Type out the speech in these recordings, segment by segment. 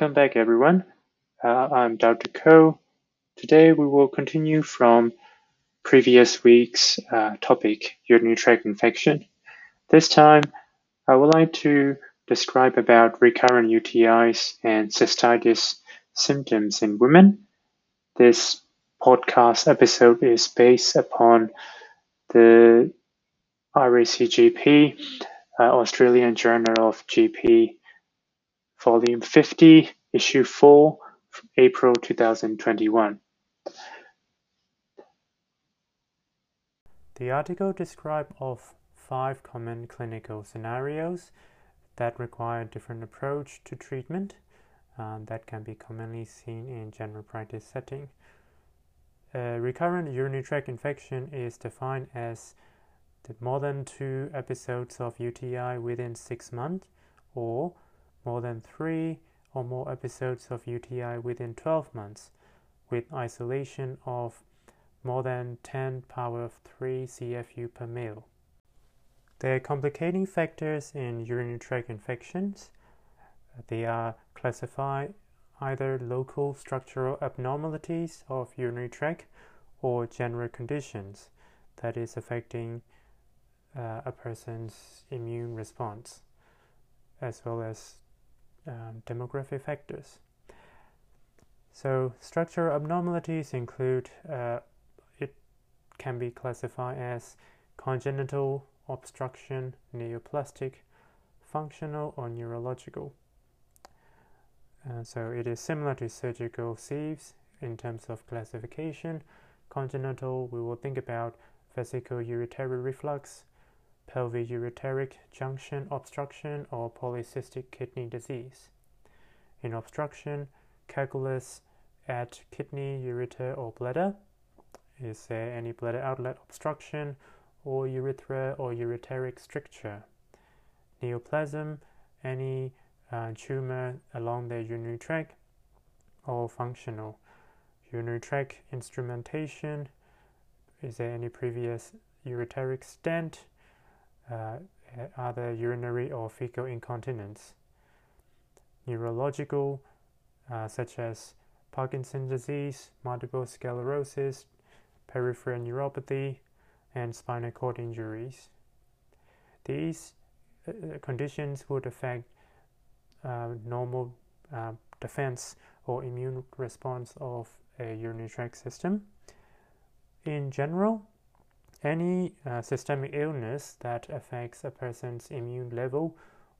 Welcome back, everyone. Uh, I'm Dr. Ko. Today we will continue from previous week's uh, topic, urinary tract infection. This time, I would like to describe about recurrent UTIs and cystitis symptoms in women. This podcast episode is based upon the RACGP, uh, Australian Journal of GP Volume 50, Issue 4, April 2021. The article describes of five common clinical scenarios that require different approach to treatment uh, that can be commonly seen in general practice setting. recurrent urinary tract infection is defined as more than two episodes of UTI within six months or more than three or more episodes of UTI within 12 months, with isolation of more than 10 power of 3 CFU per mil. There are complicating factors in urinary tract infections. They are classified either local structural abnormalities of urinary tract or general conditions that is affecting uh, a person's immune response, as well as um, demographic factors. So structural abnormalities include uh, it can be classified as congenital obstruction, neoplastic, functional, or neurological. Uh, so it is similar to surgical sieves in terms of classification. Congenital, we will think about vesicular uretary reflux, pelvic-ureteric junction obstruction or polycystic kidney disease. In obstruction, calculus at kidney, ureter, or bladder. Is there any bladder outlet obstruction or urethra or ureteric stricture? Neoplasm, any uh, tumor along the urinary tract or functional. Urinary tract instrumentation, is there any previous ureteric stent uh, other urinary or fecal incontinence. Neurological, uh, such as Parkinson's disease, multiple sclerosis, peripheral neuropathy, and spinal cord injuries. These uh, conditions would affect uh, normal uh, defense or immune response of a urinary tract system. In general, any uh, systemic illness that affects a person's immune level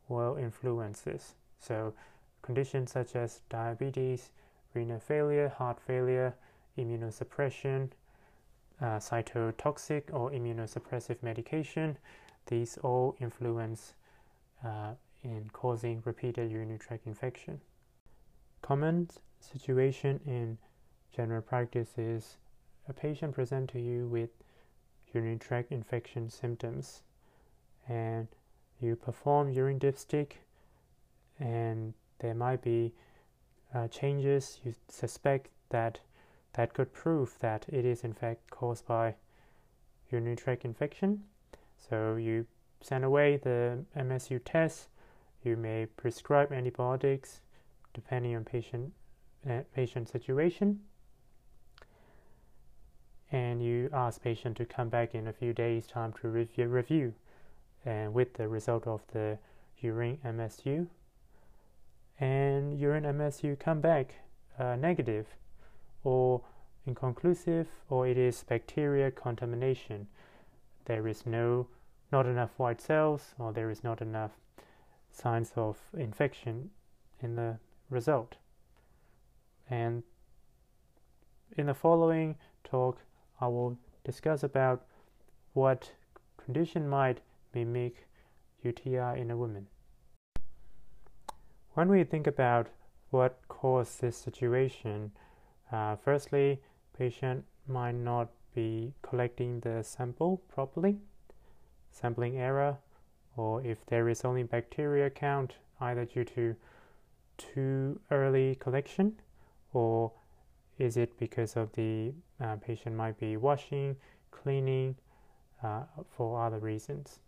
will influence this. So, conditions such as diabetes, renal failure, heart failure, immunosuppression, uh, cytotoxic or immunosuppressive medication, these all influence uh, in causing repeated urinary tract infection. Common situation in general practice is a patient present to you with urinary tract infection symptoms. And you perform urine dipstick and there might be uh, changes. You suspect that that could prove that it is in fact caused by urinary tract infection. So you send away the MSU test. You may prescribe antibiotics depending on patient uh, patient situation and you ask patient to come back in a few days time to review, review and with the result of the urine MSU and urine MSU come back uh, negative or inconclusive or it is bacteria contamination. There is no not enough white cells or there is not enough signs of infection in the result. And in the following talk I will discuss about what condition might mimic UTI in a woman. When we think about what caused this situation, uh, firstly, patient might not be collecting the sample properly, sampling error, or if there is only bacteria count, either due to too early collection or is it because of the uh, patient might be washing, cleaning uh, for other reasons?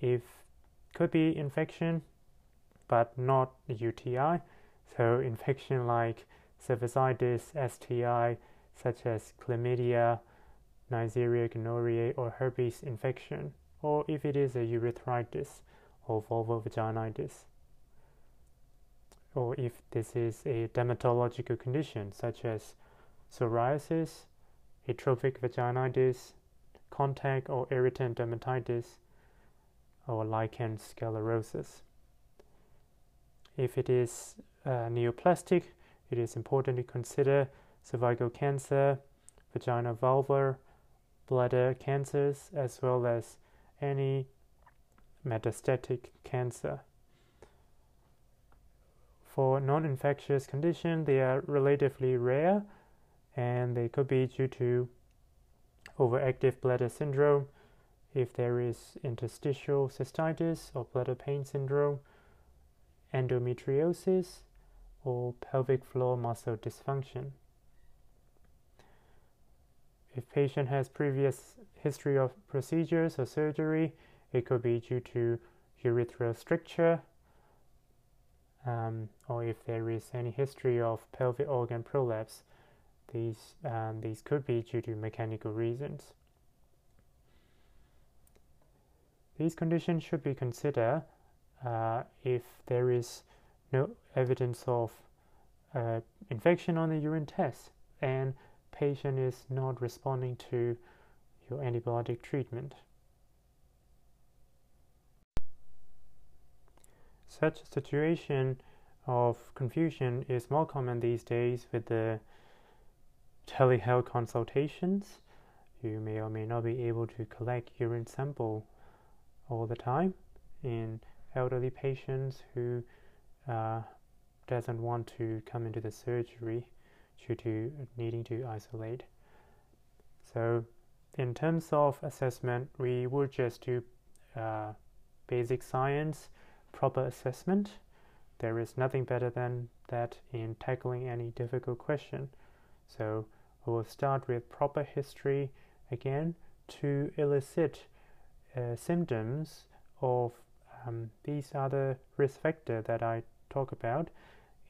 If could be infection, but not UTI. So infection like cervicitis, STI, such as chlamydia, Neisseria gonorrhoeae, or herpes infection, or if it is a urethritis or vulvovaginitis, or if this is a dermatological condition such as psoriasis, atrophic vaginitis, contact or irritant dermatitis, or lichen sclerosus. If it is uh, neoplastic, it is important to consider cervical cancer, vaginal vulvar, bladder cancers, as well as any metastatic cancer. For non infectious conditions, they are relatively rare and they could be due to overactive bladder syndrome, if there is interstitial cystitis or bladder pain syndrome, endometriosis, or pelvic floor muscle dysfunction. If patient has previous history of procedures or surgery, it could be due to urethral stricture, um, or if there is any history of pelvic organ prolapse, these, um, these could be due to mechanical reasons. These conditions should be considered uh, if there is no evidence of uh, infection on the urine test and patient is not responding to your antibiotic treatment. Such a situation of confusion is more common these days with the telehealth consultations. You may or may not be able to collect urine sample all the time in elderly patients who uh, doesn't want to come into the surgery due to needing to isolate. So, in terms of assessment, we would just do uh, basic science, proper assessment. There is nothing better than that in tackling any difficult question. So, we will start with proper history again to elicit uh, symptoms of um, these other risk factors that I talk about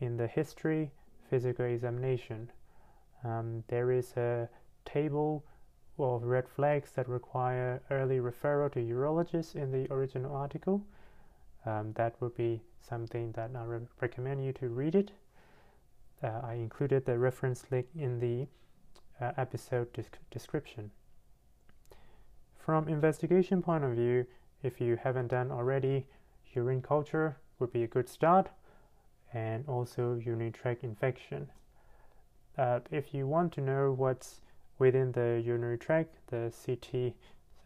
in the history physical examination. Um, there is a table of red flags that require early referral to urologist in the original article. Um, that would be something that I re- recommend you to read it. Uh, I included the reference link in the uh, episode description. From investigation point of view, if you haven't done already, urine culture would be a good start and also urinary tract infection. Uh, if you want to know what's within the urinary tract, the CT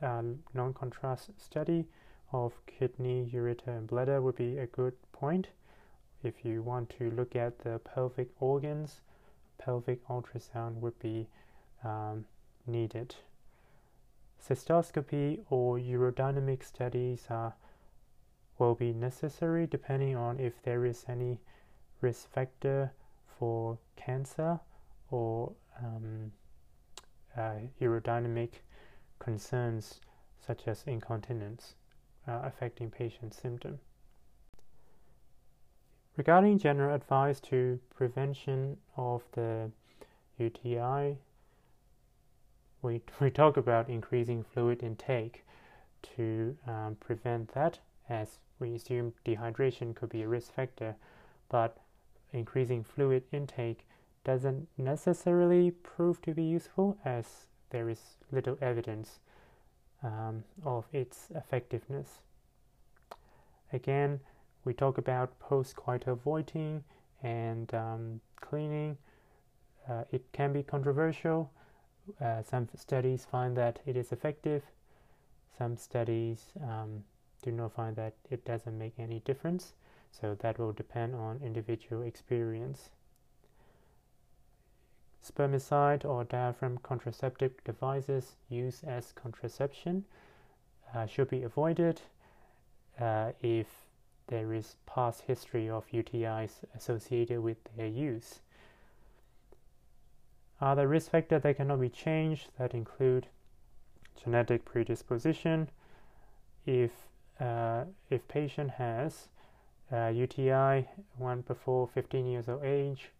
uh, non-contrast study of kidney, ureter, and bladder would be a good point. If you want to look at the pelvic organs, pelvic ultrasound would be um, needed. Cystoscopy or urodynamic studies are, will be necessary depending on if there is any risk factor for cancer or um, uh, urodynamic concerns such as incontinence uh, affecting patient symptom. Regarding general advice to prevention of the UTI we, we talk about increasing fluid intake to um, prevent that, as we assume dehydration could be a risk factor, but increasing fluid intake doesn't necessarily prove to be useful as there is little evidence um, of its effectiveness. Again, we talk about post-coital voiding and um, cleaning. Uh, it can be controversial uh, some studies find that it is effective. Some studies um, do not find that it doesn't make any difference. So that will depend on individual experience. Spermicide or diaphragm contraceptive devices used as contraception uh, should be avoided uh, if there is past history of UTIs associated with their use. Other risk factors that cannot be changed that include genetic predisposition. If uh, if patient has uh, UTI one before 15 years of age,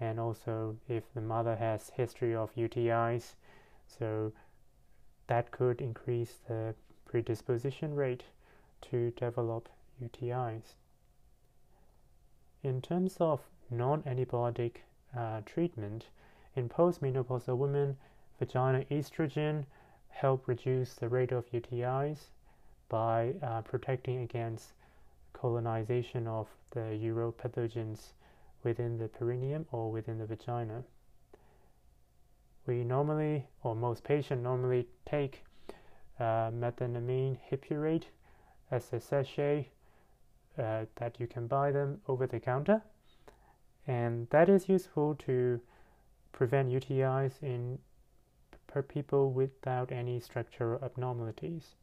and also if the mother has history of UTIs, so that could increase the predisposition rate to develop UTIs. In terms of non-antibiotic uh, treatment, in postmenopausal women, vaginal estrogen help reduce the rate of UTIs by uh, protecting against colonization of the uropathogens within the perineum or within the vagina. We normally, or most patients normally take uh, methenamine hippurate as a sachet uh, that you can buy them over the counter, and that is useful to prevent UTIs in per people without any structural abnormalities.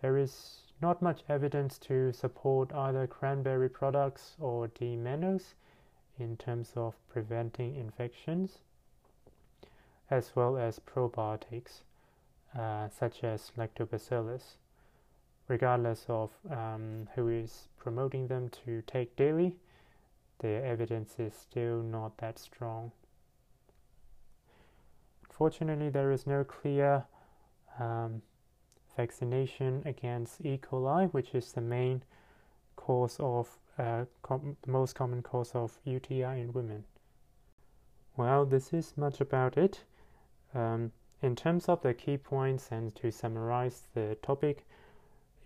There is not much evidence to support either cranberry products or D-mannose in terms of preventing infections, as well as probiotics uh, such as lactobacillus. Regardless of um, who is promoting them to take daily, Their evidence is still not that strong. Fortunately, there is no clear um, vaccination against E. coli, which is the main cause of uh, com- the most common cause of UTI in women. Well, this is much about it. Um, in terms of the key points and to summarize the topic,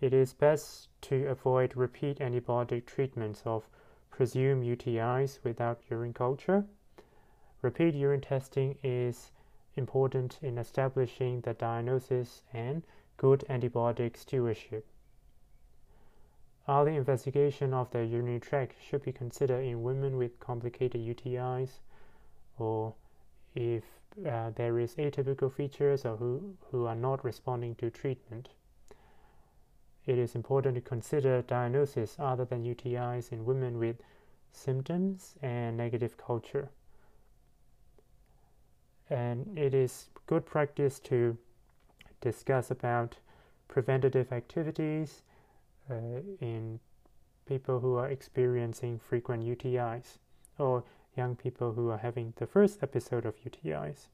it is best to avoid repeat antibiotic treatments of presumed UTIs without urine culture. Repeat urine testing is important in establishing the diagnosis and good antibiotic stewardship. Early investigation of the urinary tract should be considered in women with complicated UTIs or if uh, there is atypical features or who, who are not responding to treatment. It is important to consider diagnosis other than UTIs in women with symptoms and negative culture. And it is good practice to discuss about preventative activities uh, in people who are experiencing frequent UTIs or young people who are having the first episode of UTIs.